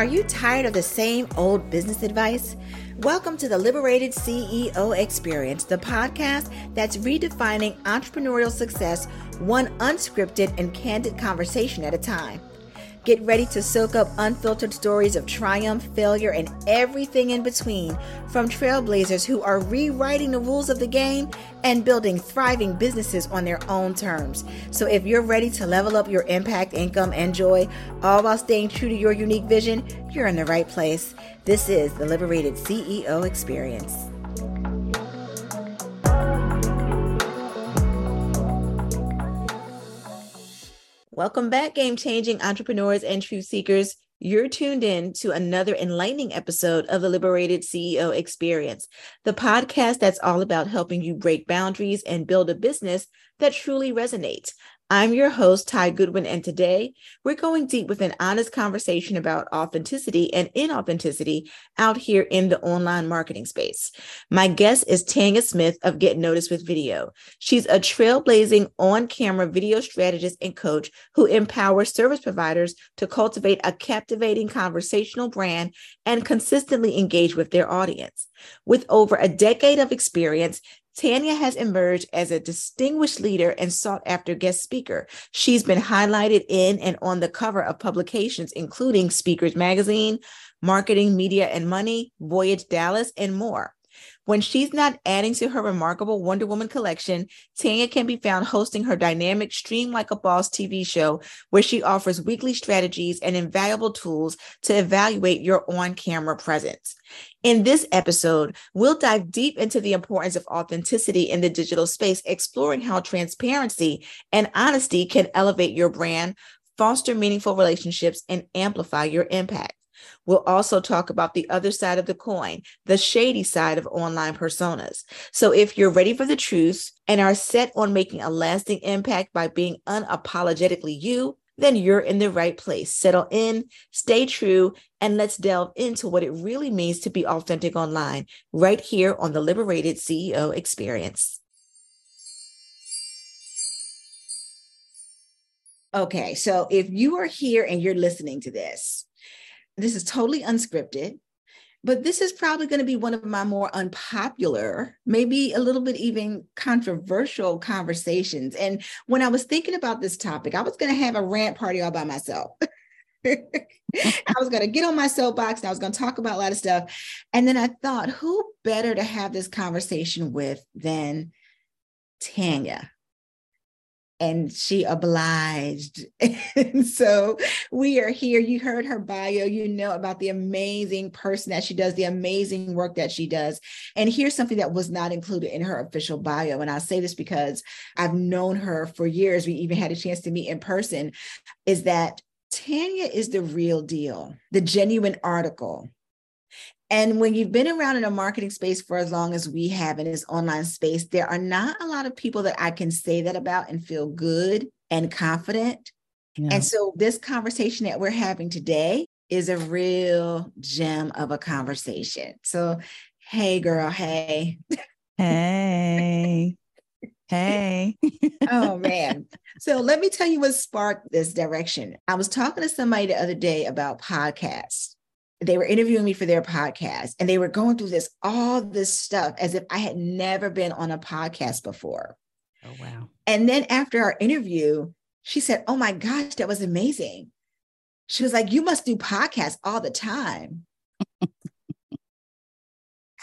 Are you tired of the same old business advice? Welcome to the Liberated CEO Experience, the podcast that's redefining entrepreneurial success one unscripted and candid conversation at a time. Get ready to soak up unfiltered stories of triumph, failure, and everything in between from trailblazers who are rewriting the rules of the game and building thriving businesses on their own terms. So, if you're ready to level up your impact, income, and joy, all while staying true to your unique vision, you're in the right place. This is the Liberated CEO Experience. Welcome back, game changing entrepreneurs and truth seekers. You're tuned in to another enlightening episode of the Liberated CEO Experience, the podcast that's all about helping you break boundaries and build a business that truly resonates. I'm your host, Ty Goodwin, and today we're going deep with an honest conversation about authenticity and inauthenticity out here in the online marketing space. My guest is Tanya Smith of Get Noticed with Video. She's a trailblazing on camera video strategist and coach who empowers service providers to cultivate a captivating conversational brand and consistently engage with their audience. With over a decade of experience, Tanya has emerged as a distinguished leader and sought after guest speaker. She's been highlighted in and on the cover of publications including Speakers Magazine, Marketing, Media and Money, Voyage Dallas, and more. When she's not adding to her remarkable Wonder Woman collection, Tanya can be found hosting her dynamic Stream Like a Boss TV show, where she offers weekly strategies and invaluable tools to evaluate your on camera presence. In this episode, we'll dive deep into the importance of authenticity in the digital space, exploring how transparency and honesty can elevate your brand, foster meaningful relationships, and amplify your impact. We'll also talk about the other side of the coin, the shady side of online personas. So if you're ready for the truth and are set on making a lasting impact by being unapologetically you, then you're in the right place. Settle in, stay true, and let's delve into what it really means to be authentic online right here on the Liberated CEO Experience. Okay, so if you are here and you're listening to this, this is totally unscripted, but this is probably going to be one of my more unpopular, maybe a little bit even controversial conversations. And when I was thinking about this topic, I was going to have a rant party all by myself. I was going to get on my soapbox and I was going to talk about a lot of stuff. And then I thought, who better to have this conversation with than Tanya? And she obliged. and so we are here. You heard her bio, you know about the amazing person that she does, the amazing work that she does. And here's something that was not included in her official bio. And I say this because I've known her for years. We even had a chance to meet in person. Is that Tanya is the real deal, the genuine article. And when you've been around in a marketing space for as long as we have in this online space, there are not a lot of people that I can say that about and feel good and confident. Yeah. And so, this conversation that we're having today is a real gem of a conversation. So, hey, girl, hey. Hey. Hey. oh, man. So, let me tell you what sparked this direction. I was talking to somebody the other day about podcasts they were interviewing me for their podcast and they were going through this all this stuff as if I had never been on a podcast before. Oh wow. And then after our interview, she said, "Oh my gosh, that was amazing." She was like, "You must do podcasts all the time." I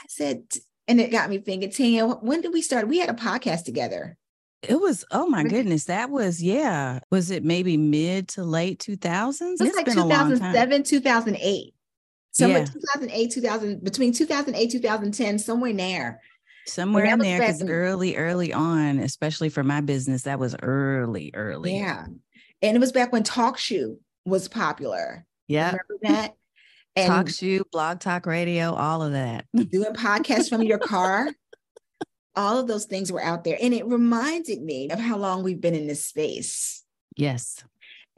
said, and it got me thinking, Tanya, when did we start? We had a podcast together. It was, oh my goodness, that was, yeah. Was it maybe mid to late 2000s? It was it's like 2007, 2008 somewhere yeah. 2008 2000 between 2008 2010 somewhere there. Somewhere in there because early early on especially for my business that was early early. Yeah. And it was back when TalkShoe was popular. Yeah remember that? And TalkShoe blog talk radio all of that. Doing podcasts from your car? All of those things were out there. And it reminded me of how long we've been in this space. Yes.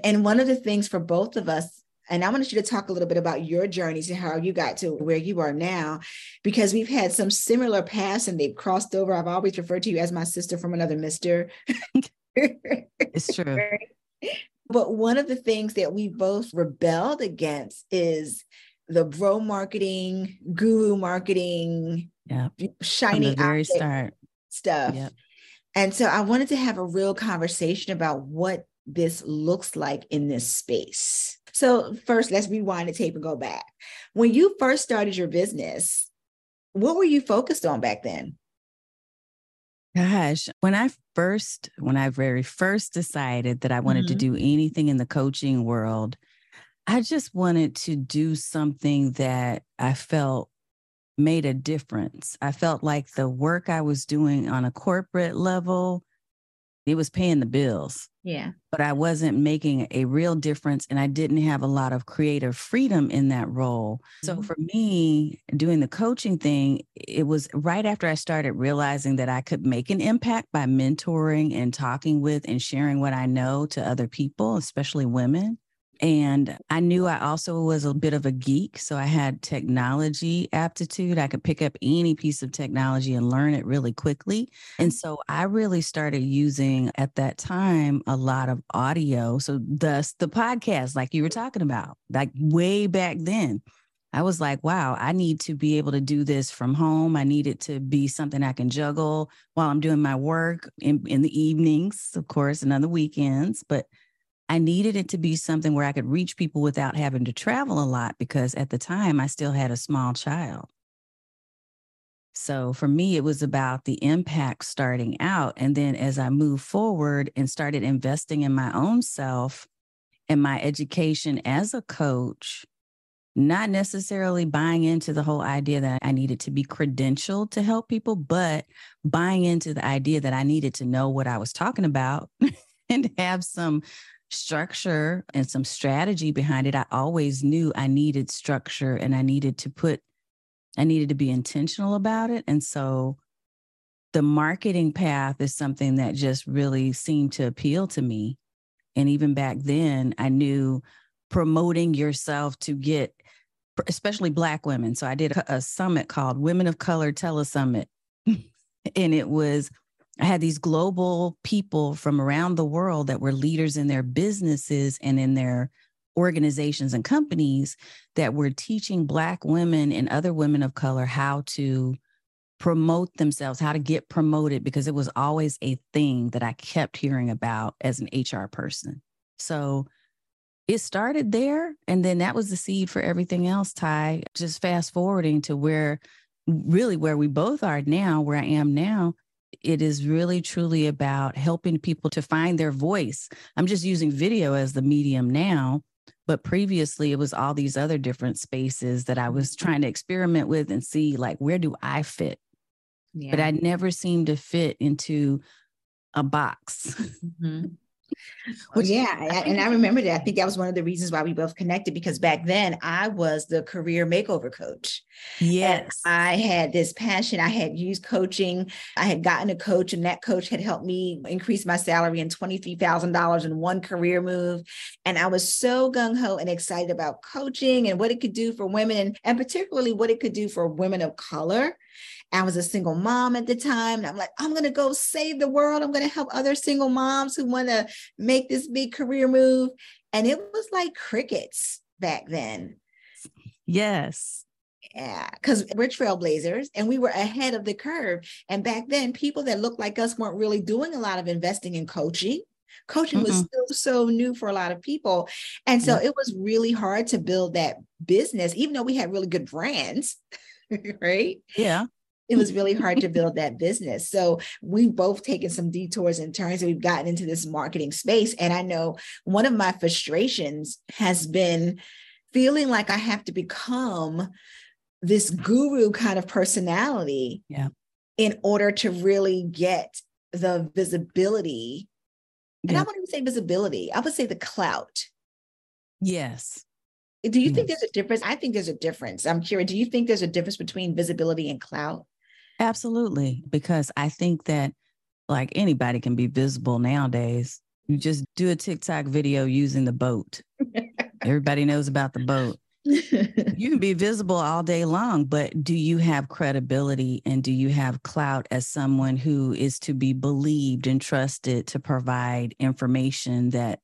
And one of the things for both of us and I wanted you to talk a little bit about your journey to how you got to where you are now, because we've had some similar paths and they've crossed over. I've always referred to you as my sister from another mister. it's true. But one of the things that we both rebelled against is the bro marketing, guru marketing, yeah, shiny very start stuff. Yep. And so I wanted to have a real conversation about what this looks like in this space. So, first, let's rewind the tape and go back. When you first started your business, what were you focused on back then? Gosh, when I first, when I very first decided that I wanted mm-hmm. to do anything in the coaching world, I just wanted to do something that I felt made a difference. I felt like the work I was doing on a corporate level, it was paying the bills. Yeah. But I wasn't making a real difference and I didn't have a lot of creative freedom in that role. So mm-hmm. for me, doing the coaching thing, it was right after I started realizing that I could make an impact by mentoring and talking with and sharing what I know to other people, especially women. And I knew I also was a bit of a geek. So I had technology aptitude. I could pick up any piece of technology and learn it really quickly. And so I really started using at that time a lot of audio. So, thus the podcast, like you were talking about, like way back then. I was like, wow, I need to be able to do this from home. I need it to be something I can juggle while I'm doing my work in, in the evenings, of course, and on the weekends. But I needed it to be something where I could reach people without having to travel a lot because at the time I still had a small child. So for me, it was about the impact starting out. And then as I moved forward and started investing in my own self and my education as a coach, not necessarily buying into the whole idea that I needed to be credentialed to help people, but buying into the idea that I needed to know what I was talking about and have some structure and some strategy behind it. I always knew I needed structure and I needed to put, I needed to be intentional about it. And so the marketing path is something that just really seemed to appeal to me. And even back then, I knew promoting yourself to get, especially Black women. So I did a, a summit called Women of Color Tele Summit. and it was I had these global people from around the world that were leaders in their businesses and in their organizations and companies that were teaching Black women and other women of color how to promote themselves, how to get promoted, because it was always a thing that I kept hearing about as an HR person. So it started there. And then that was the seed for everything else, Ty. Just fast forwarding to where really where we both are now, where I am now it is really truly about helping people to find their voice. I'm just using video as the medium now, but previously it was all these other different spaces that I was trying to experiment with and see like where do I fit? Yeah. But I never seemed to fit into a box. Mm-hmm. Well, yeah, and I remember that. I think that was one of the reasons why we both connected because back then I was the career makeover coach. Yes, and I had this passion. I had used coaching. I had gotten a coach, and that coach had helped me increase my salary in twenty three thousand dollars in one career move. And I was so gung ho and excited about coaching and what it could do for women, and, and particularly what it could do for women of color. I was a single mom at the time. And I'm like, I'm going to go save the world. I'm going to help other single moms who want to make this big career move. And it was like crickets back then. Yes. Yeah, because we're trailblazers and we were ahead of the curve. And back then, people that looked like us weren't really doing a lot of investing in coaching. Coaching mm was still so new for a lot of people. And so it was really hard to build that business, even though we had really good brands, right? Yeah it was really hard to build that business. So we've both taken some detours and turns and we've gotten into this marketing space. And I know one of my frustrations has been feeling like I have to become this guru kind of personality yeah. in order to really get the visibility. Yeah. And I wouldn't even say visibility, I would say the clout. Yes. Do you yes. think there's a difference? I think there's a difference. I'm curious. Do you think there's a difference between visibility and clout? Absolutely. Because I think that like anybody can be visible nowadays. You just do a TikTok video using the boat. Everybody knows about the boat. you can be visible all day long, but do you have credibility and do you have clout as someone who is to be believed and trusted to provide information that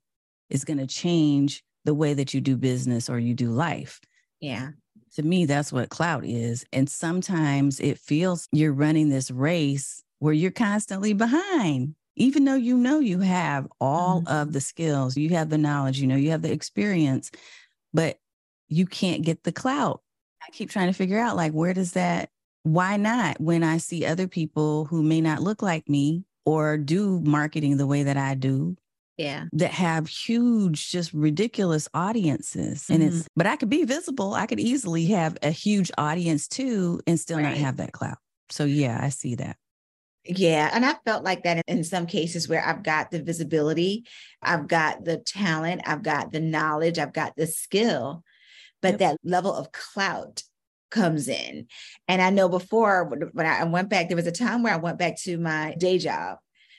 is going to change the way that you do business or you do life. Yeah. To me, that's what clout is. And sometimes it feels you're running this race where you're constantly behind, even though you know you have all mm-hmm. of the skills, you have the knowledge, you know, you have the experience, but you can't get the clout. I keep trying to figure out like, where does that, why not? When I see other people who may not look like me or do marketing the way that I do, yeah that have huge just ridiculous audiences mm-hmm. and it's mm-hmm. but i could be visible i could easily have a huge audience too and still right. not have that clout so yeah i see that yeah. And I felt like that in some cases where I've got the visibility, I've got the talent, I've got the knowledge, I've got the skill, but yep. that level of clout comes in. And I know before when I went back, there was a time where I went back to my day job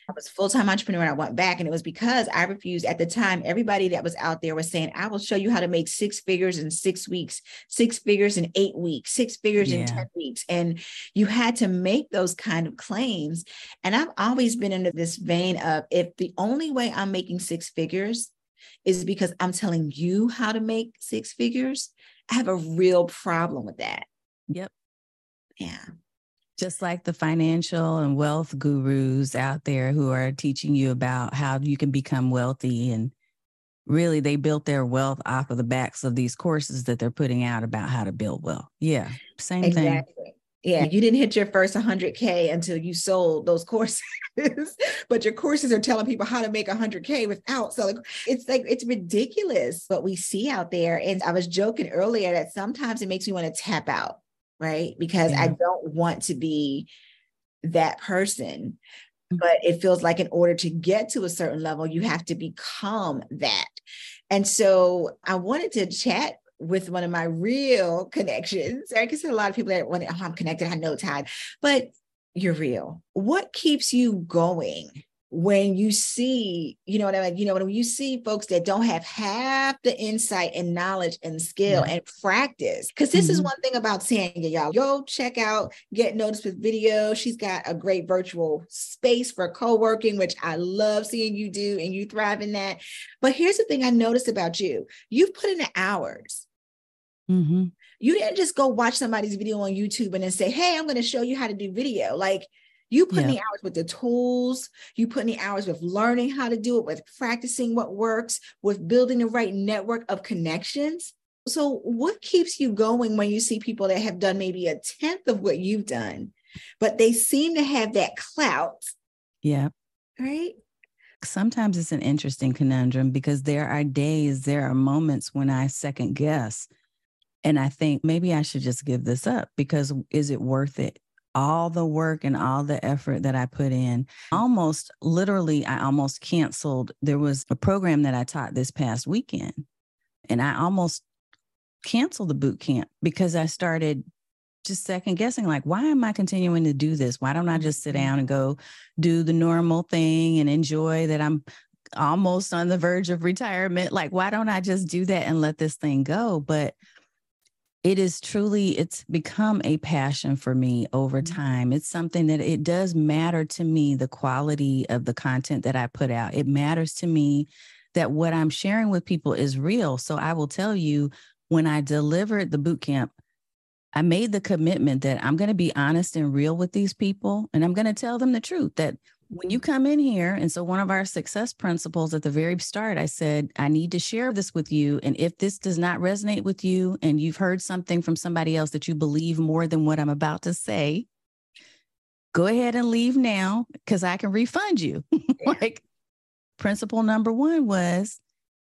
I was full-time entrepreneur and I went back and it was because I refused at the time everybody that was out there was saying I will show you how to make six figures in 6 weeks, six figures in 8 weeks, six figures yeah. in 10 weeks and you had to make those kind of claims and I've always been into this vein of if the only way I'm making six figures is because I'm telling you how to make six figures, I have a real problem with that. Yep. Yeah. Just like the financial and wealth gurus out there who are teaching you about how you can become wealthy. And really, they built their wealth off of the backs of these courses that they're putting out about how to build wealth. Yeah, same exactly. thing. Yeah, you didn't hit your first 100K until you sold those courses, but your courses are telling people how to make 100K without selling. It's like, it's ridiculous what we see out there. And I was joking earlier that sometimes it makes me want to tap out right? Because yeah. I don't want to be that person. Mm-hmm. But it feels like in order to get to a certain level, you have to become that. And so I wanted to chat with one of my real connections. I see a lot of people that when oh, I'm connected, I know Tide, but you're real. What keeps you going? When you see, you know what I mean? You know, when you see folks that don't have half the insight and knowledge and skill yeah. and practice, because this mm-hmm. is one thing about Tanya, y'all. Go check out Get Noticed with Video. She's got a great virtual space for co-working, which I love seeing you do and you thrive in that. But here's the thing I noticed about you. You've put in the hours. Mm-hmm. You didn't just go watch somebody's video on YouTube and then say, Hey, I'm going to show you how to do video. Like you put yeah. in the hours with the tools, you put in the hours with learning how to do it, with practicing what works, with building the right network of connections. So, what keeps you going when you see people that have done maybe a tenth of what you've done, but they seem to have that clout? Yeah. Right. Sometimes it's an interesting conundrum because there are days, there are moments when I second guess. And I think maybe I should just give this up because is it worth it? All the work and all the effort that I put in. Almost literally, I almost canceled. There was a program that I taught this past weekend, and I almost canceled the boot camp because I started just second guessing like why am i continuing to do this why don't i just sit mm-hmm. down and go do the normal thing and enjoy that i'm almost on the verge of retirement like why don't i just do that and let this thing go but it is truly it's become a passion for me over mm-hmm. time. It's something that it does matter to me the quality of the content that i put out. It matters to me that what i'm sharing with people is real. So i will tell you when i delivered the boot camp i made the commitment that i'm going to be honest and real with these people and i'm going to tell them the truth that when you come in here, and so one of our success principles at the very start, I said, I need to share this with you. And if this does not resonate with you and you've heard something from somebody else that you believe more than what I'm about to say, go ahead and leave now because I can refund you. like, principle number one was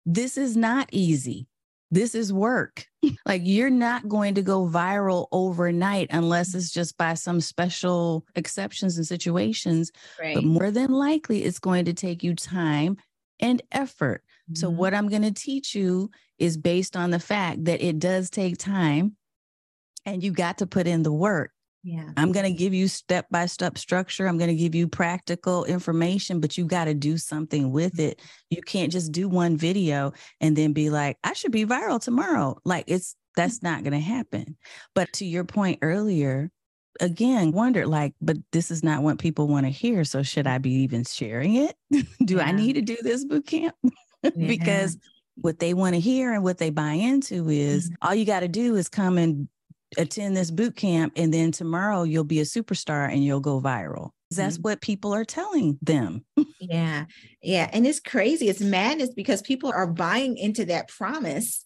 this is not easy. This is work. like you're not going to go viral overnight unless it's just by some special exceptions and situations. Right. But more than likely, it's going to take you time and effort. Mm-hmm. So, what I'm going to teach you is based on the fact that it does take time and you got to put in the work. Yeah. I'm going to give you step by step structure. I'm going to give you practical information, but you got to do something with it. You can't just do one video and then be like, I should be viral tomorrow. Like it's that's not going to happen. But to your point earlier, again, wondered like, but this is not what people want to hear. So should I be even sharing it? do yeah. I need to do this boot camp? because what they want to hear and what they buy into is mm-hmm. all you got to do is come and attend this boot camp and then tomorrow you'll be a superstar and you'll go viral that's mm-hmm. what people are telling them yeah yeah and it's crazy it's madness because people are buying into that promise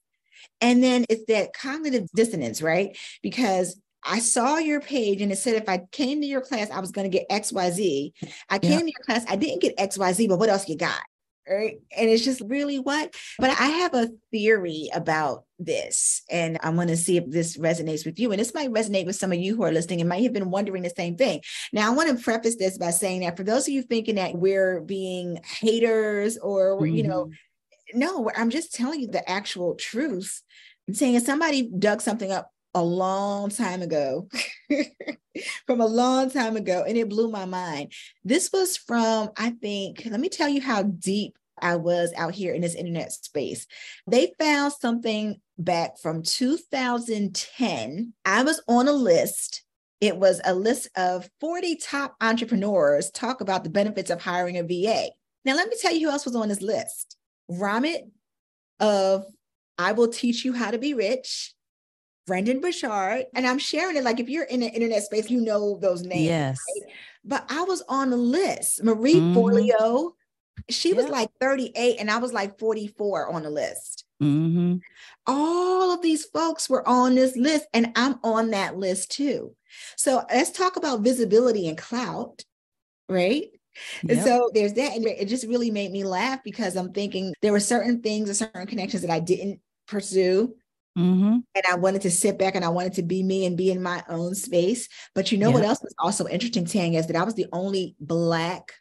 and then it's that cognitive dissonance right because I saw your page and it said if I came to your class, I was going to get XYZ. I came to your class, I didn't get XYZ, but what else you got? Right. And it's just really what, but I have a theory about this and I want to see if this resonates with you. And this might resonate with some of you who are listening and might have been wondering the same thing. Now, I want to preface this by saying that for those of you thinking that we're being haters or, mm-hmm. you know, mm-hmm. no, I'm just telling you the actual truth. I'm saying if somebody dug something up a long time ago, from a long time ago, and it blew my mind. This was from, I think, let me tell you how deep I was out here in this internet space. They found something back from 2010. I was on a list. It was a list of 40 top entrepreneurs talk about the benefits of hiring a VA. Now, let me tell you who else was on this list. Ramit of I Will Teach You How to Be Rich. Brendon Burchard, and I'm sharing it like if you're in the internet space, you know those names. Yes. Right? But I was on the list. Marie mm-hmm. Forleo, she was like 38 and I was like 44 on the list. Mm-hmm. All of these folks were on this list, and I'm on that list too. So let's talk about visibility and clout, right? Yep. And so there's that. And it just really made me laugh because I'm thinking there were certain things or certain connections that I didn't pursue Mm-hmm. And I wanted to sit back and I wanted to be me and be in my own space. But you know yeah. what else was also interesting, Tang, is that I was the only Black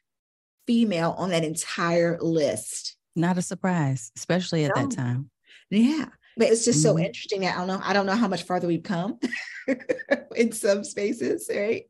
female on that entire list. Not a surprise, especially at no. that time. Yeah. But it's just mm-hmm. so interesting that I don't know. I don't know how much farther we've come in some spaces, right?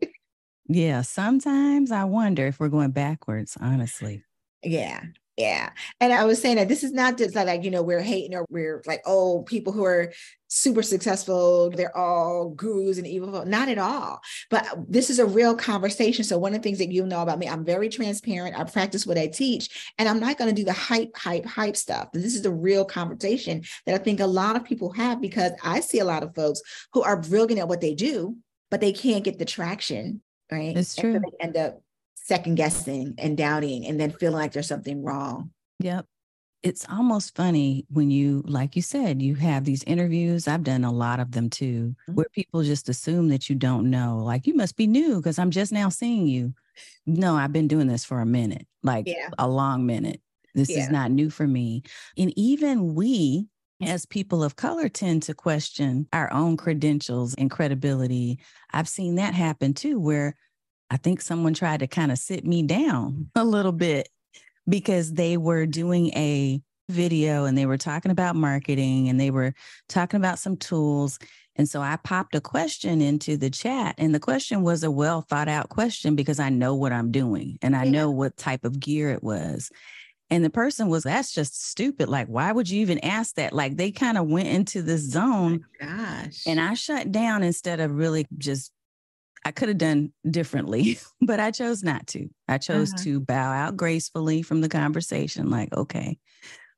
Yeah. Sometimes I wonder if we're going backwards, honestly. Yeah. Yeah. And I was saying that this is not just like, you know, we're hating or we're like, oh, people who are super successful, they're all gurus and evil. Not at all. But this is a real conversation. So one of the things that you know about me, I'm very transparent. I practice what I teach, and I'm not going to do the hype, hype, hype stuff. This is the real conversation that I think a lot of people have because I see a lot of folks who are brilliant at what they do, but they can't get the traction. Right. It's true. So they end up second guessing and doubting and then feeling like there's something wrong. Yep. It's almost funny when you, like you said, you have these interviews. I've done a lot of them too, mm-hmm. where people just assume that you don't know. Like, you must be new because I'm just now seeing you. No, I've been doing this for a minute, like yeah. a long minute. This yeah. is not new for me. And even we, as people of color tend to question our own credentials and credibility. I've seen that happen too, where I think someone tried to kind of sit me down a little bit because they were doing a video and they were talking about marketing and they were talking about some tools. And so I popped a question into the chat, and the question was a well thought out question because I know what I'm doing and I yeah. know what type of gear it was. And the person was, that's just stupid. Like, why would you even ask that? Like, they kind of went into this oh zone. Oh gosh. And I shut down instead of really just I could have done differently, but I chose not to. I chose uh-huh. to bow out gracefully from the conversation, like, okay.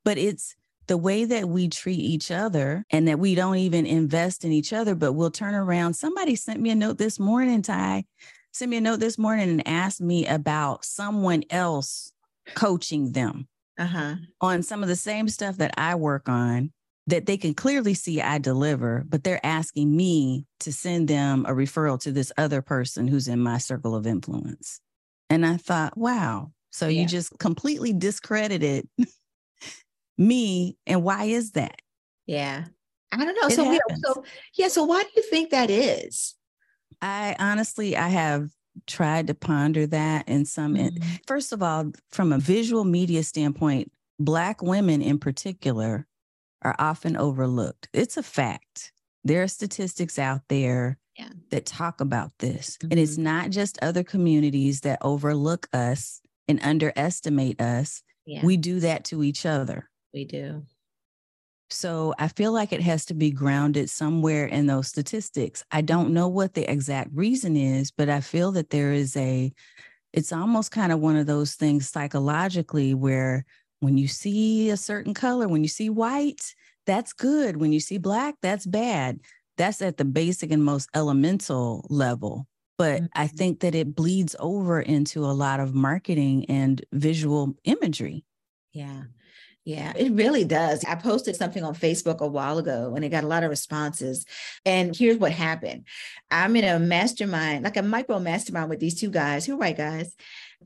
But it's the way that we treat each other and that we don't even invest in each other, but we'll turn around. Somebody sent me a note this morning, Ty, sent me a note this morning and asked me about someone else coaching them uh-huh. on some of the same stuff that I work on that they can clearly see I deliver, but they're asking me to send them a referral to this other person who's in my circle of influence. And I thought, wow. So yeah. you just completely discredited me. And why is that? Yeah. I don't know. It so, yeah, so yeah. So why do you think that is? I honestly, I have tried to ponder that in some. Mm-hmm. First of all, from a visual media standpoint, Black women in particular are often overlooked. It's a fact. There are statistics out there yeah. that talk about this. Mm-hmm. And it's mm-hmm. not just other communities that overlook us and underestimate us. Yeah. We do that to each other. We do. So I feel like it has to be grounded somewhere in those statistics. I don't know what the exact reason is, but I feel that there is a, it's almost kind of one of those things psychologically where when you see a certain color, when you see white, that's good. When you see black, that's bad. That's at the basic and most elemental level. But mm-hmm. I think that it bleeds over into a lot of marketing and visual imagery. Yeah. Yeah, it really does. I posted something on Facebook a while ago and it got a lot of responses. And here's what happened I'm in a mastermind, like a micro mastermind with these two guys who are white guys.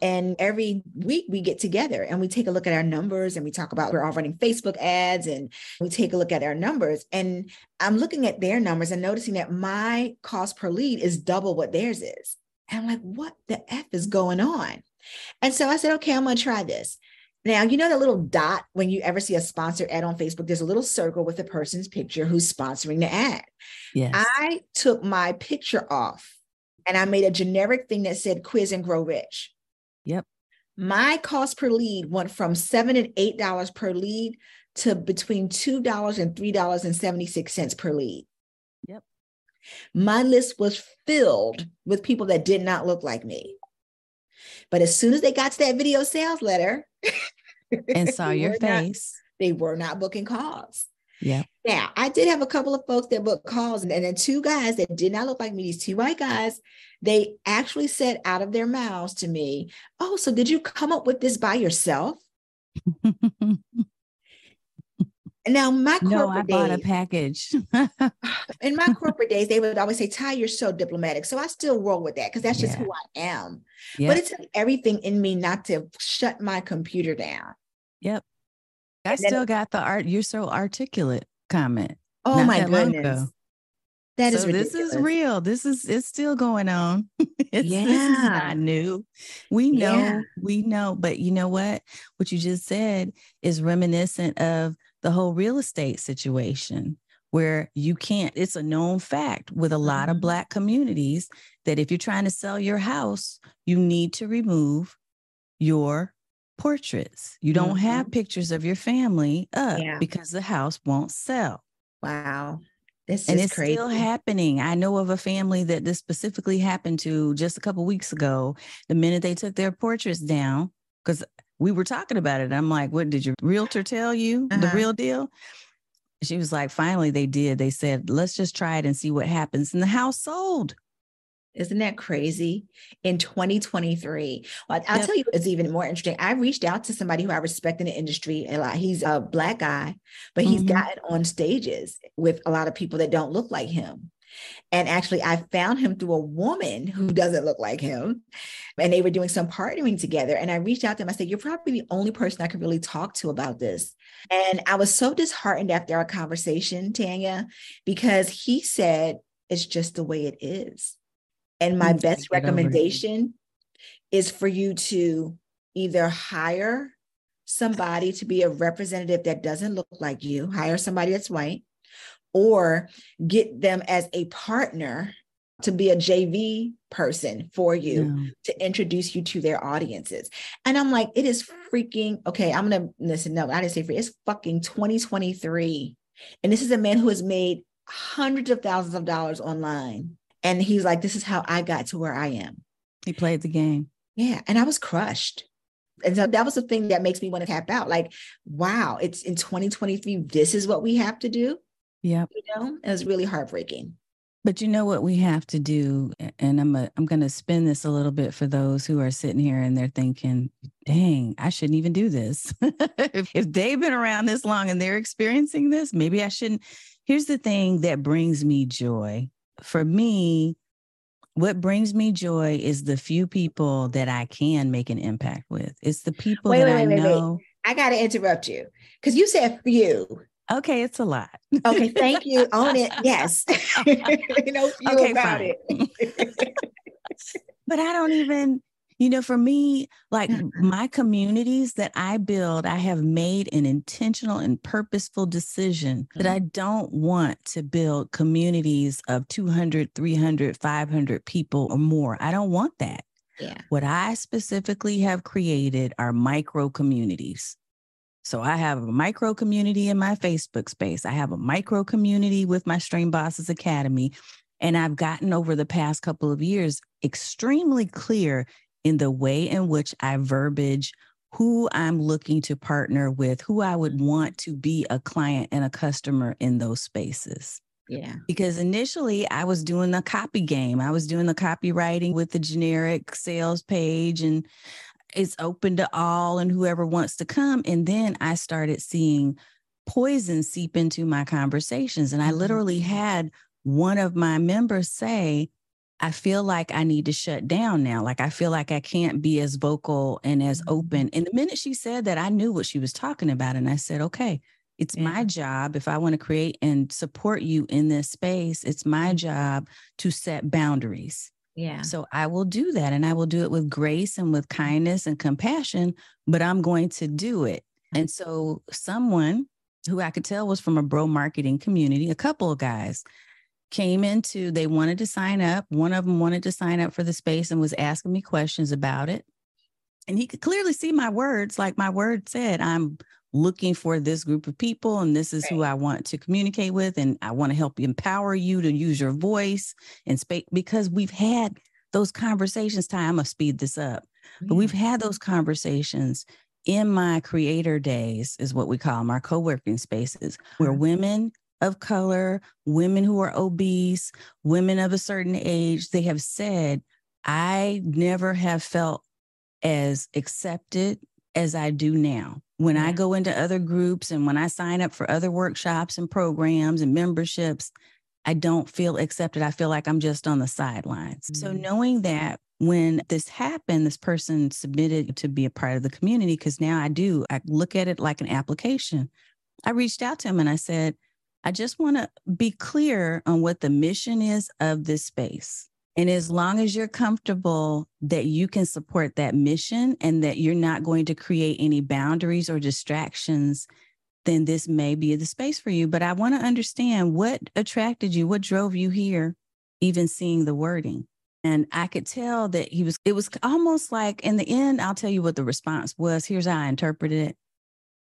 And every week we get together and we take a look at our numbers and we talk about we're all running Facebook ads and we take a look at our numbers. And I'm looking at their numbers and noticing that my cost per lead is double what theirs is. And I'm like, what the F is going on? And so I said, okay, I'm going to try this. Now, you know the little dot when you ever see a sponsored ad on Facebook, there's a little circle with the person's picture who's sponsoring the ad. Yes. I took my picture off and I made a generic thing that said quiz and grow rich. Yep. My cost per lead went from seven and eight dollars per lead to between two dollars and three dollars and seventy-six cents per lead. Yep. My list was filled with people that did not look like me. But as soon as they got to that video sales letter and saw your face, not, they were not booking calls. Yeah. Now, I did have a couple of folks that booked calls, and then two guys that did not look like me, these two white guys, they actually said out of their mouths to me, Oh, so did you come up with this by yourself? now, my corporate no, I bought days, a package. in my corporate days, they would always say, Ty, you're so diplomatic. So I still roll with that because that's just yeah. who I am. Yep. But it took everything in me not to shut my computer down. Yep. I still got the art. You're so articulate comment. Oh my goodness. That so is this is real. This is it's still going on. it's, yeah. This is not new. We know, yeah. we know. But you know what? What you just said is reminiscent of the whole real estate situation where you can't, it's a known fact with a lot of mm-hmm. Black communities that if you're trying to sell your house, you need to remove your portraits. You don't mm-hmm. have pictures of your family up yeah. because the house won't sell. Wow. This and it's crazy. still happening. I know of a family that this specifically happened to just a couple weeks ago. The minute they took their portraits down, because we were talking about it, I'm like, "What did your realtor tell you? Uh-huh. The real deal?" She was like, "Finally, they did. They said, let's just try it and see what happens." And the house sold. Isn't that crazy? In 2023. Well, I'll yep. tell you it's even more interesting. I reached out to somebody who I respect in the industry a lot. He's a black guy, but he's mm-hmm. gotten on stages with a lot of people that don't look like him. And actually, I found him through a woman who doesn't look like him. And they were doing some partnering together. And I reached out to him. I said, You're probably the only person I could really talk to about this. And I was so disheartened after our conversation, Tanya, because he said, It's just the way it is. And my best recommendation is for you to either hire somebody to be a representative that doesn't look like you, hire somebody that's white, or get them as a partner to be a JV person for you yeah. to introduce you to their audiences. And I'm like, it is freaking okay. I'm gonna listen. No, I didn't say free. It's fucking 2023. And this is a man who has made hundreds of thousands of dollars online and he's like, this is how I got to where I am. He played the game. Yeah. And I was crushed. And so that was the thing that makes me want to tap out. Like, wow, it's in 2023. This is what we have to do. Yeah. You know, it was really heartbreaking. But you know what we have to do, and I'm a, I'm going to spin this a little bit for those who are sitting here and they're thinking, "Dang, I shouldn't even do this." if, if they've been around this long and they're experiencing this, maybe I shouldn't. Here's the thing that brings me joy for me, what brings me joy is the few people that I can make an impact with. It's the people wait, that wait, I wait, know. I got to interrupt you because you said few. Okay, it's a lot. okay, thank you. Own it. Yes. you know, few okay, about fine. it. but I don't even, you know, for me, like mm-hmm. my communities that I build, I have made an intentional and purposeful decision that I mm-hmm. don't want to build communities of 200, 300, 500 people or more. I don't want that. Yeah. What I specifically have created are micro communities. So I have a micro community in my Facebook space. I have a micro community with my Stream Bosses Academy. And I've gotten over the past couple of years extremely clear in the way in which I verbiage who I'm looking to partner with, who I would want to be a client and a customer in those spaces. Yeah. Because initially I was doing the copy game. I was doing the copywriting with the generic sales page and it's open to all and whoever wants to come. And then I started seeing poison seep into my conversations. And I mm-hmm. literally had one of my members say, I feel like I need to shut down now. Like I feel like I can't be as vocal and as mm-hmm. open. And the minute she said that, I knew what she was talking about. And I said, okay, it's yeah. my job. If I want to create and support you in this space, it's my mm-hmm. job to set boundaries. Yeah. So I will do that and I will do it with grace and with kindness and compassion, but I'm going to do it. And so someone who I could tell was from a bro marketing community, a couple of guys came into, they wanted to sign up. One of them wanted to sign up for the space and was asking me questions about it. And he could clearly see my words, like my word said, I'm looking for this group of people and this is right. who I want to communicate with and I want to help empower you to use your voice and speak because we've had those conversations time I'm gonna speed this up but we've had those conversations in my creator days is what we call them our co-working spaces where uh-huh. women of color women who are obese women of a certain age they have said I never have felt as accepted as I do now when. I go into other groups and when I sign up for other workshops and programs and memberships, I don't feel accepted. I feel like I'm just on the sidelines. Mm-hmm. So, knowing that when this happened, this person submitted to be a part of the community, because now I do, I look at it like an application. I reached out to him and I said, I just want to be clear on what the mission is of this space. And as long as you're comfortable that you can support that mission and that you're not going to create any boundaries or distractions, then this may be the space for you. But I want to understand what attracted you, what drove you here, even seeing the wording. And I could tell that he was, it was almost like in the end, I'll tell you what the response was. Here's how I interpreted it.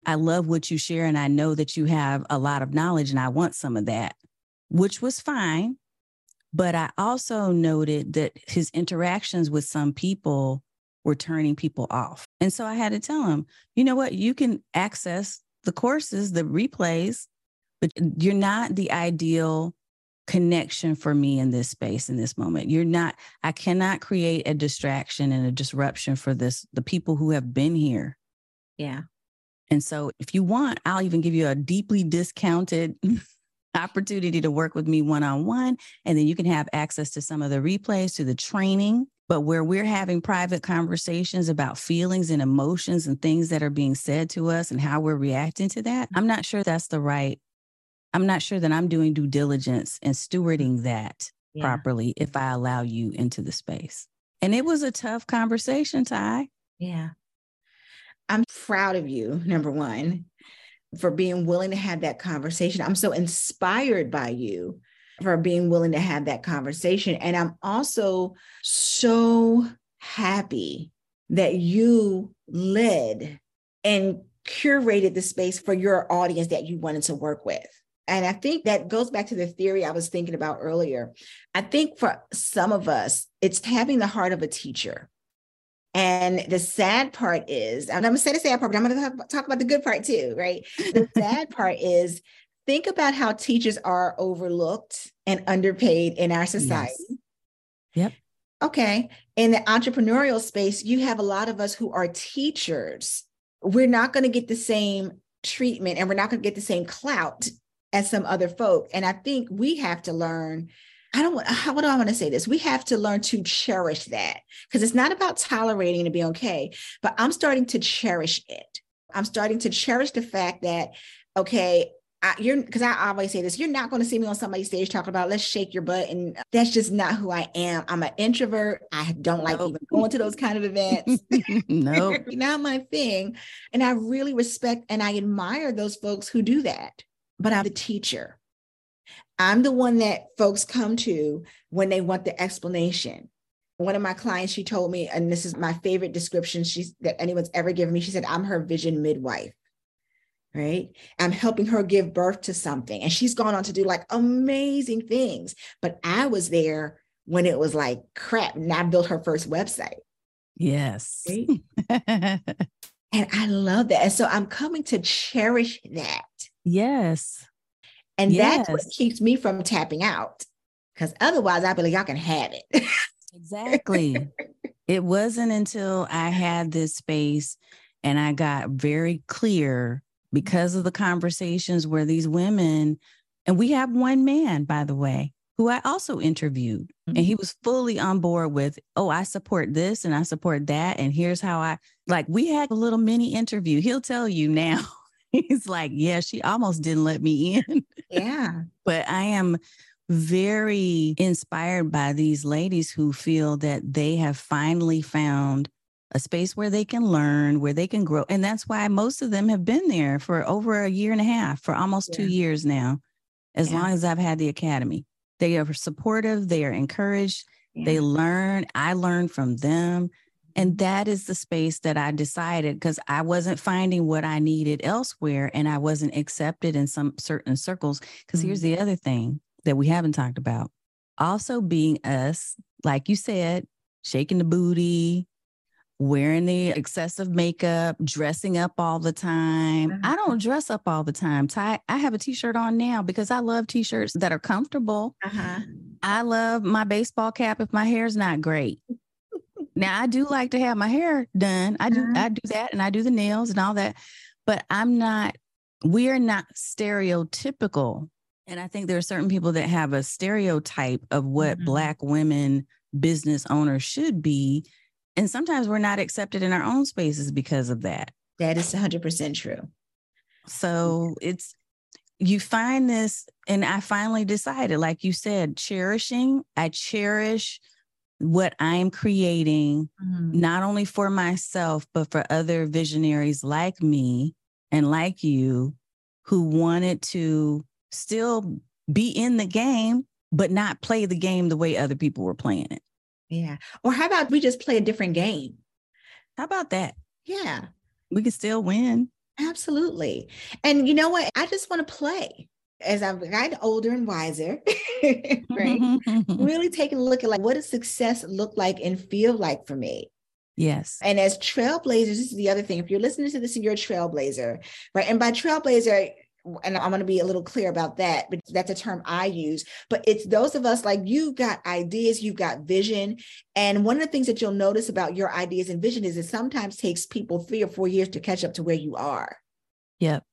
I love what you share, and I know that you have a lot of knowledge, and I want some of that, which was fine but I also noted that his interactions with some people were turning people off. And so I had to tell him, you know what, you can access the courses, the replays, but you're not the ideal connection for me in this space in this moment. You're not, I cannot create a distraction and a disruption for this, the people who have been here. Yeah. And so if you want, I'll even give you a deeply discounted opportunity to work with me one on one. And then you can have access to some of the replays, to the training. But where we're having private conversations about feelings and emotions and things that are being said to us and how we're reacting to that, I'm not sure that's the right. I'm not sure that I'm doing due diligence and stewarding mm-hmm. that yeah. properly if I allow you into the space. And it was a tough conversation, Ty. Yeah. I'm proud of you, number one for being willing to have that conversation. I'm so inspired by you for being willing to have that conversation. And I'm also so happy that you led and curated the space for your audience that you wanted to work with. And I think that goes back to the theory I was thinking about earlier. I think for some of us, it's having the heart of a teacher. And the sad part is, I'm going to say the sad part, but I'm going to talk about the good part too, right? The sad part is think about how teachers are overlooked and underpaid in our society. Yes. Yep. Okay. In the entrepreneurial space, you have a lot of us who are teachers. We're not going to get the same treatment and we're not going to get the same clout as some other folk. And I think we have to learn I don't want, how, what do I want to say this? We have to learn to cherish that because it's not about tolerating to be okay, but I'm starting to cherish it. I'm starting to cherish the fact that, okay, I, you're because I always say this, you're not going to see me on somebody's stage talking about let's shake your butt. And that's just not who I am. I'm an introvert. I don't like nope. even going to those kind of events. no, nope. not my thing. And I really respect and I admire those folks who do that. But I'm the teacher. I'm the one that folks come to when they want the explanation. One of my clients, she told me, and this is my favorite description she's that anyone's ever given me. She said, I'm her vision midwife. Right. I'm helping her give birth to something. And she's gone on to do like amazing things. But I was there when it was like crap. And I built her first website. Yes. Right? And I love that. And so I'm coming to cherish that. Yes. And yes. that's what keeps me from tapping out. Because otherwise, I'd be like, y'all can have it. exactly. It wasn't until I had this space and I got very clear because of the conversations where these women, and we have one man, by the way, who I also interviewed, mm-hmm. and he mm-hmm. was fully on board with, oh, I support this and I support that. And here's how I like, we had a little mini interview. He'll tell you now. He's like, yeah, she almost didn't let me in. Yeah. but I am very inspired by these ladies who feel that they have finally found a space where they can learn, where they can grow. And that's why most of them have been there for over a year and a half, for almost yeah. two years now, as yeah. long as I've had the academy. They are supportive, they are encouraged, yeah. they learn. I learn from them. And mm-hmm. that is the space that I decided because I wasn't finding what I needed elsewhere and I wasn't accepted in some certain circles. Because mm-hmm. here's the other thing that we haven't talked about also being us, like you said, shaking the booty, wearing the excessive makeup, dressing up all the time. I uh-huh. don't dress up all the time. Ty, I have a t-shirt on now because I love t-shirts that are comfortable. Uh-huh. I love my baseball cap if my hair's not great. Now I do like to have my hair done. I do uh-huh. I do that and I do the nails and all that. But I'm not we are not stereotypical. And I think there are certain people that have a stereotype of what mm-hmm. black women business owners should be and sometimes we're not accepted in our own spaces because of that. That is 100% true. So it's, you find this, and I finally decided, like you said, cherishing, I cherish what I'm creating, mm-hmm. not only for myself, but for other visionaries like me and like you who wanted to still be in the game, but not play the game the way other people were playing it. Yeah. Or how about we just play a different game? How about that? Yeah. We can still win. Absolutely. And you know what? I just want to play as I've gotten older and wiser, right? Mm-hmm. really taking a look at like what does success look like and feel like for me? Yes. And as trailblazers, this is the other thing. If you're listening to this and you're a trailblazer, right? And by trailblazer, and I'm going to be a little clear about that, but that's a term I use. But it's those of us like you've got ideas, you've got vision. And one of the things that you'll notice about your ideas and vision is it sometimes takes people three or four years to catch up to where you are. Yep.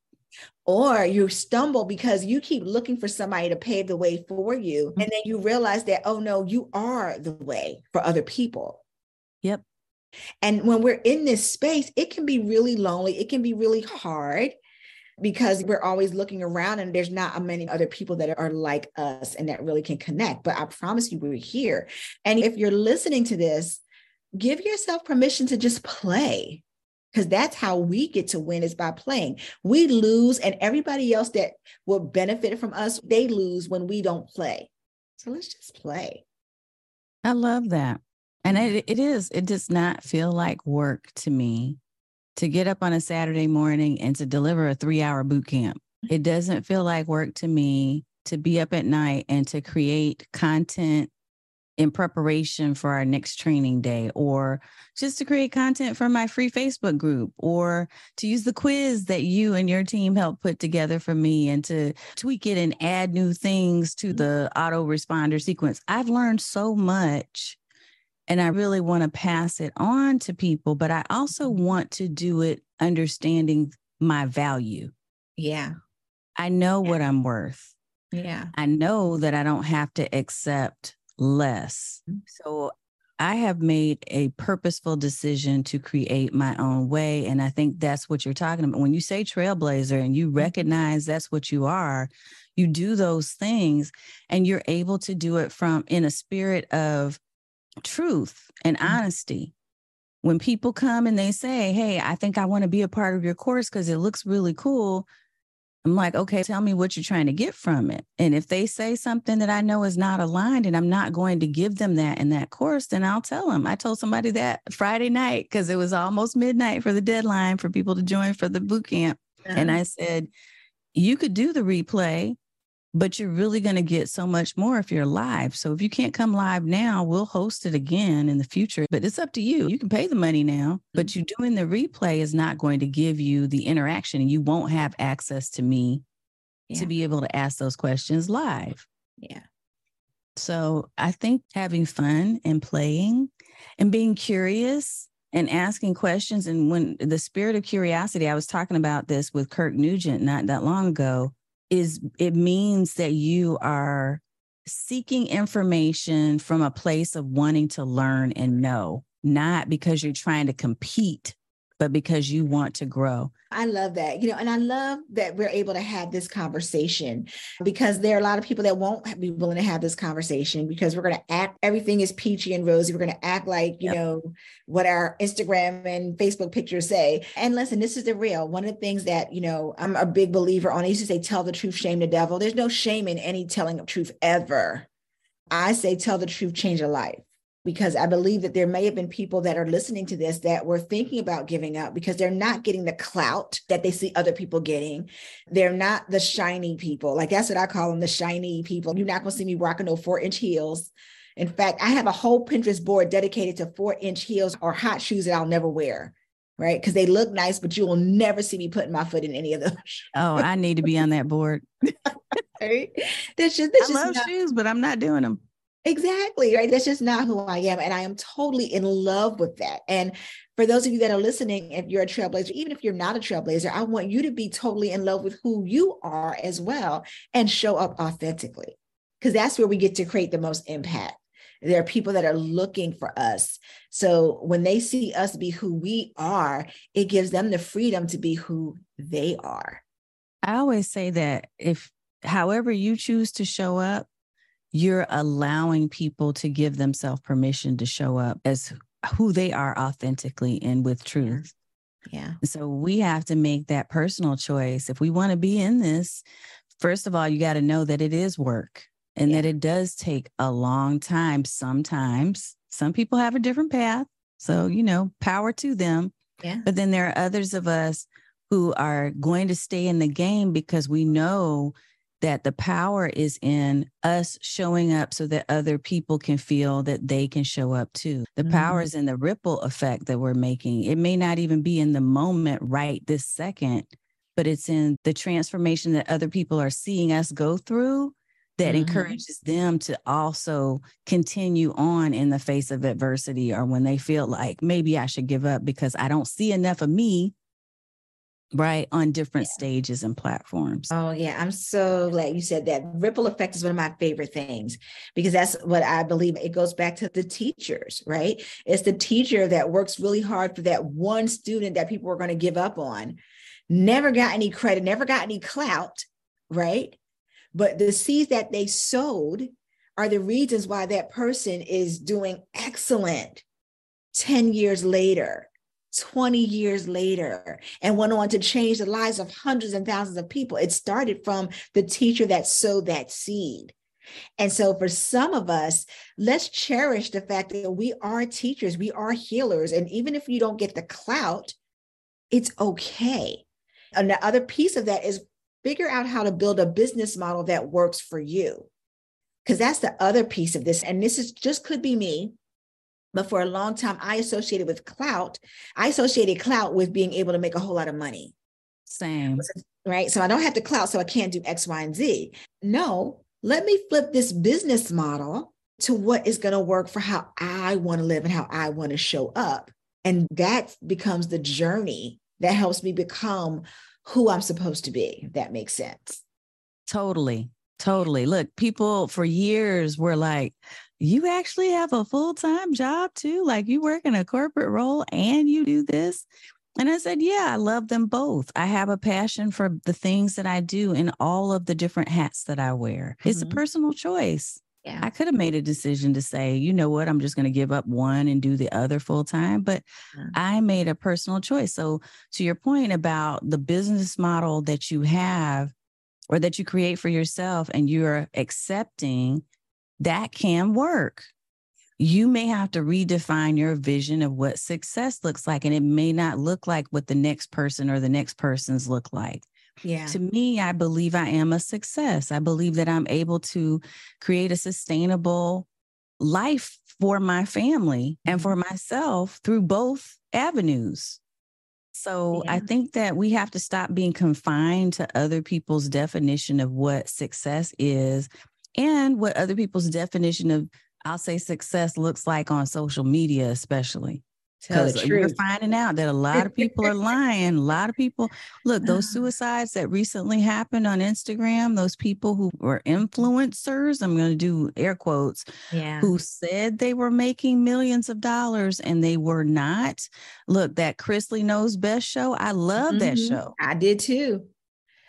Or you stumble because you keep looking for somebody to pave the way for you. Mm-hmm. And then you realize that, oh no, you are the way for other people. Yep. And when we're in this space, it can be really lonely. It can be really hard because we're always looking around and there's not many other people that are like us and that really can connect. But I promise you, we're here. And if you're listening to this, give yourself permission to just play because that's how we get to win is by playing. We lose, and everybody else that will benefit from us, they lose when we don't play. So let's just play. I love that. And it, it is, it does not feel like work to me to get up on a Saturday morning and to deliver a three hour boot camp. It doesn't feel like work to me to be up at night and to create content in preparation for our next training day or just to create content for my free Facebook group or to use the quiz that you and your team helped put together for me and to tweak it and add new things to the autoresponder sequence. I've learned so much and I really want to pass it on to people, but I also want to do it understanding my value. Yeah. I know yeah. what I'm worth. Yeah. I know that I don't have to accept less. Mm-hmm. So I have made a purposeful decision to create my own way. And I think that's what you're talking about. When you say trailblazer and you mm-hmm. recognize that's what you are, you do those things and you're able to do it from in a spirit of truth and mm-hmm. honesty. When people come and they say, Hey, I think I want to be a part of your course because it looks really cool. I'm like, okay, tell me what you're trying to get from it. And if they say something that I know is not aligned and I'm not going to give them that in that course, then I'll tell them. I told somebody that Friday night because it was almost midnight for the deadline for people to join for the boot camp. Uh-huh. And I said, you could do the replay but you're really going to get so much more if you're live. So if you can't come live now, we'll host it again in the future, but it's up to you. You can pay the money now, but mm-hmm. you doing the replay is not going to give you the interaction and you won't have access to me yeah. to be able to ask those questions live. Yeah. So I think having fun and playing and being curious and asking questions. And when the spirit of curiosity, I was talking about this with Kirk Nugent not that long ago is it means that you are seeking information from a place of wanting to learn and know, not because you're trying to compete but because you want to grow. I love that. You know, and I love that we're able to have this conversation because there are a lot of people that won't be willing to have this conversation because we're going to act everything is peachy and rosy. We're going to act like, you yep. know, what our Instagram and Facebook pictures say. And listen, this is the real. One of the things that, you know, I'm a big believer on, I used to say, tell the truth, shame the devil. There's no shame in any telling of truth ever. I say, tell the truth, change a life because I believe that there may have been people that are listening to this that were thinking about giving up because they're not getting the clout that they see other people getting. They're not the shiny people. Like that's what I call them the shiny people. You're not going to see me rocking no four inch heels. In fact, I have a whole Pinterest board dedicated to four inch heels or hot shoes that I'll never wear. Right. Because they look nice, but you will never see me putting my foot in any of those. Oh, I need to be on that board. right. That's just, that's I love not, shoes, but I'm not doing them. Exactly, right? That's just not who I am. And I am totally in love with that. And for those of you that are listening, if you're a trailblazer, even if you're not a trailblazer, I want you to be totally in love with who you are as well and show up authentically, because that's where we get to create the most impact. There are people that are looking for us. So when they see us be who we are, it gives them the freedom to be who they are. I always say that if, however, you choose to show up, you're allowing people to give themselves permission to show up as who they are authentically and with truth. Yeah. So we have to make that personal choice. If we want to be in this, first of all, you got to know that it is work and yeah. that it does take a long time sometimes. Some people have a different path. So, you know, power to them. Yeah. But then there are others of us who are going to stay in the game because we know that the power is in us showing up so that other people can feel that they can show up too. The mm-hmm. power is in the ripple effect that we're making. It may not even be in the moment right this second, but it's in the transformation that other people are seeing us go through that mm-hmm. encourages them to also continue on in the face of adversity or when they feel like maybe I should give up because I don't see enough of me right on different yeah. stages and platforms. Oh yeah i'm so glad you said that. Ripple effect is one of my favorite things because that's what i believe it goes back to the teachers right? It's the teacher that works really hard for that one student that people are going to give up on. Never got any credit never got any clout right? But the seeds that they sowed are the reasons why that person is doing excellent 10 years later 20 years later and went on to change the lives of hundreds and thousands of people. It started from the teacher that sowed that seed. And so, for some of us, let's cherish the fact that we are teachers, we are healers. And even if you don't get the clout, it's okay. And the other piece of that is figure out how to build a business model that works for you. Because that's the other piece of this. And this is just could be me. But for a long time, I associated with clout. I associated clout with being able to make a whole lot of money. Same. Right. So I don't have the clout, so I can't do X, Y, and Z. No, let me flip this business model to what is going to work for how I want to live and how I want to show up. And that becomes the journey that helps me become who I'm supposed to be, that makes sense. Totally. Totally. Look, people for years were like, you actually have a full time job too? Like you work in a corporate role and you do this? And I said, Yeah, I love them both. I have a passion for the things that I do in all of the different hats that I wear. Mm-hmm. It's a mm-hmm. personal choice. Yeah. I could have made a decision to say, you know what, I'm just going to give up one and do the other full time, but yeah. I made a personal choice. So, to your point about the business model that you have or that you create for yourself and you're accepting that can work. You may have to redefine your vision of what success looks like, and it may not look like what the next person or the next person's look like. Yeah. To me, I believe I am a success. I believe that I'm able to create a sustainable life for my family and for Mm-hmm. myself through both avenues. So I think that we have to stop being confined to other people's definition of what success is and what other people's definition of, I'll say, success looks like on social media, especially. Because we're finding out that a lot of people are lying. A lot of people, look, those suicides that recently happened on Instagram, those people who were influencers, I'm going to do air quotes, Yeah. who said they were making millions of dollars and they were not. Look, that Chrisley Knows Best show, I love that Mhm. show. I did too.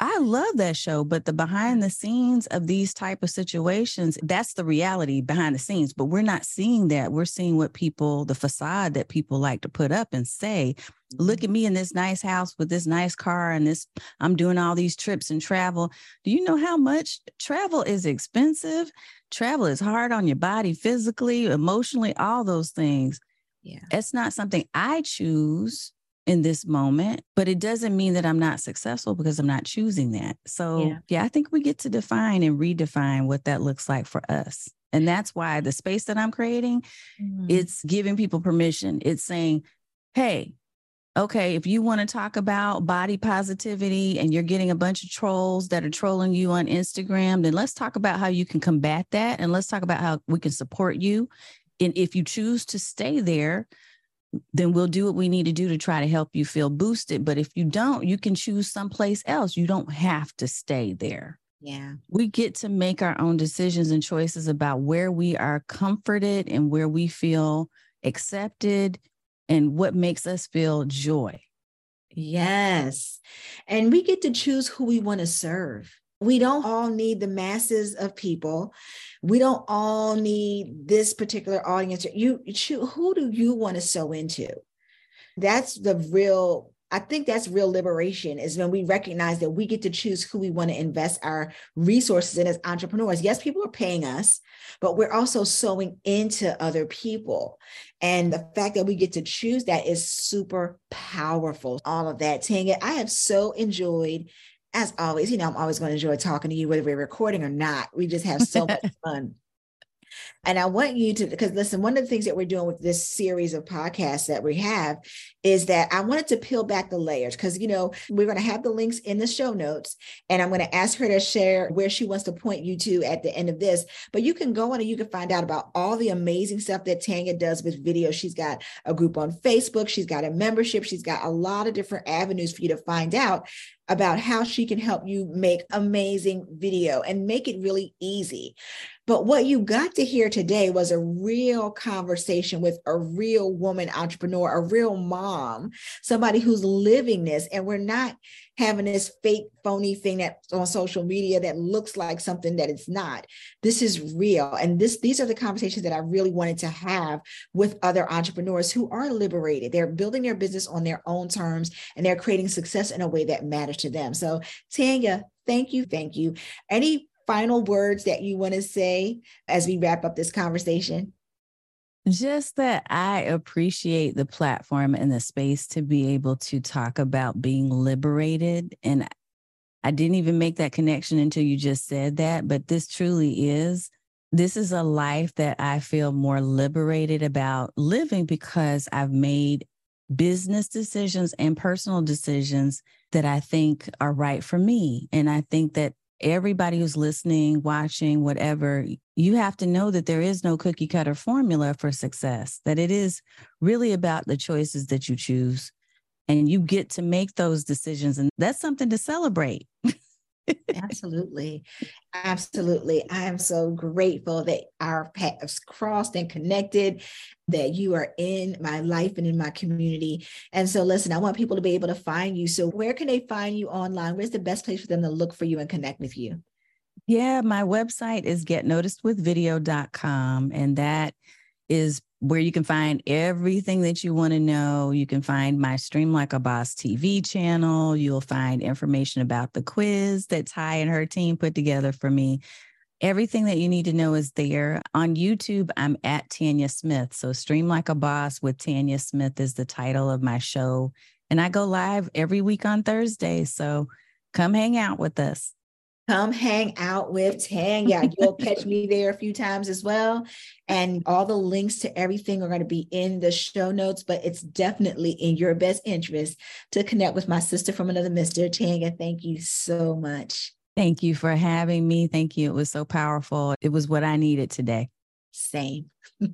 I love that show, but the behind the mm. scenes of these type of situations, that's the reality behind the scenes, but we're not seeing that. We're seeing what people, the facade that people like to put up and say, look at mm-hmm. me in this nice house with this nice car and this I'm doing all these trips and travel. Do you know how much travel is expensive? Travel is hard on your body physically, emotionally, all those things. Yeah. It's not something I choose in this moment, but it doesn't mean that I'm not successful because I'm not choosing that. So, Yeah. yeah, I think we get to define and redefine what that looks like for us. And that's why the space that I'm creating, Mhm. it's giving people permission. It's saying, hey, okay, if you want to talk about body positivity and you're getting a bunch of trolls that are trolling you on Instagram, then let's talk about how you can combat that and let's talk about how we can support you. And if you choose to stay there, then we'll do what we need to do to try to help you feel boosted. But if you don't, you can choose someplace else. You don't have to stay there. yeah. We get to make our own decisions and choices about where we are comforted and where we feel accepted and what makes us feel joy. Yes. And we get to choose who we want to serve. We don't all need the masses of people. We don't all need this particular audience. You who do you want to sow into? That's the real, I think that's real liberation is when we recognize that we get to choose who we want to invest our resources in as entrepreneurs. Yes, people are paying us, but we're also sowing into other people. And the fact that we get to choose that is super powerful. All of that. Tanya, I have so enjoyed, as always, you know, I'm always going to enjoy talking to you, whether we're recording or not. We just have so much fun. And I want you to, because listen, one of the things that we're doing with this series of podcasts that we have is that I wanted to peel back the layers because, you know, we're going to have the links in the show notes and I'm going to ask her to share where she wants to point you to at the end of this. But you can go on and you can find out about all the amazing stuff that Tanya does with video. She's got a group on Facebook, she's got a membership, she's got a lot of different avenues for you to find out about how she can help you make amazing video and make it really easy. But what you got to hear today was a real conversation with a real woman entrepreneur, a real mom, somebody who's living this. And we're not having this fake, phony thing that's on social media that looks like something that it's not. This is real. And this these are the conversations that I really wanted to have with other entrepreneurs who are liberated. They're building their business on their own terms and they're creating success in a way that matters to them. So Tanya, thank you. Thank you. Any final words that you want to say as we wrap up this conversation? Just that I appreciate the platform and the space to be able to talk about being liberated. And I didn't even make that connection until you just said that, but this truly is. This is a life that I feel more liberated about living because I've made business decisions and personal decisions that I think are right for me. And I think that everybody who's listening, watching, whatever, you have to know that there is no cookie cutter formula for success, that it is really about the choices that you choose. And you get to make those decisions. And that's something to celebrate. Absolutely. Absolutely. I am so grateful that our paths crossed and connected, that you are in my life and in my community. And so, listen, I want people to be able to find you. So, where can they find you online? Where's the best place for them to look for you and connect with you? Yeah, my website is getnoticedwithvideo.com. And that is where you can find everything that you want to know. You can find my Stream Like a Boss TV channel. You'll find information about the quiz that Ty and her team put together for me. Everything that you need to know is there. On YouTube, I'm at Tanya Smith. So, Stream Like a Boss with Tanya Smith is the title of my show. And I go live every week on Thursday. So, Come hang out with us. Come hang out with Tanya. You'll catch me there a few times as well. And all the links to everything are going to be in the show notes, but it's definitely in your best interest to connect with my sister from another mister. Tanya, thank you so much. Thank you for having me. Thank you. It was so powerful. It was what I needed today. Same.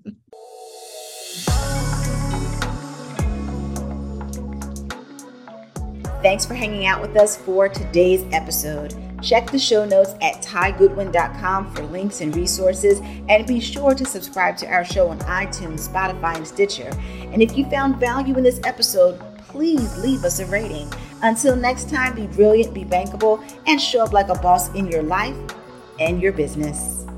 Thanks for hanging out with us for today's episode. Check the show notes at tygoodwin.com for links and resources, and be sure to subscribe to our show on iTunes, Spotify, and Stitcher. And if you found value in this episode, please leave us a rating. Until next time, be brilliant, be bankable, and show up like a boss in your life and your business.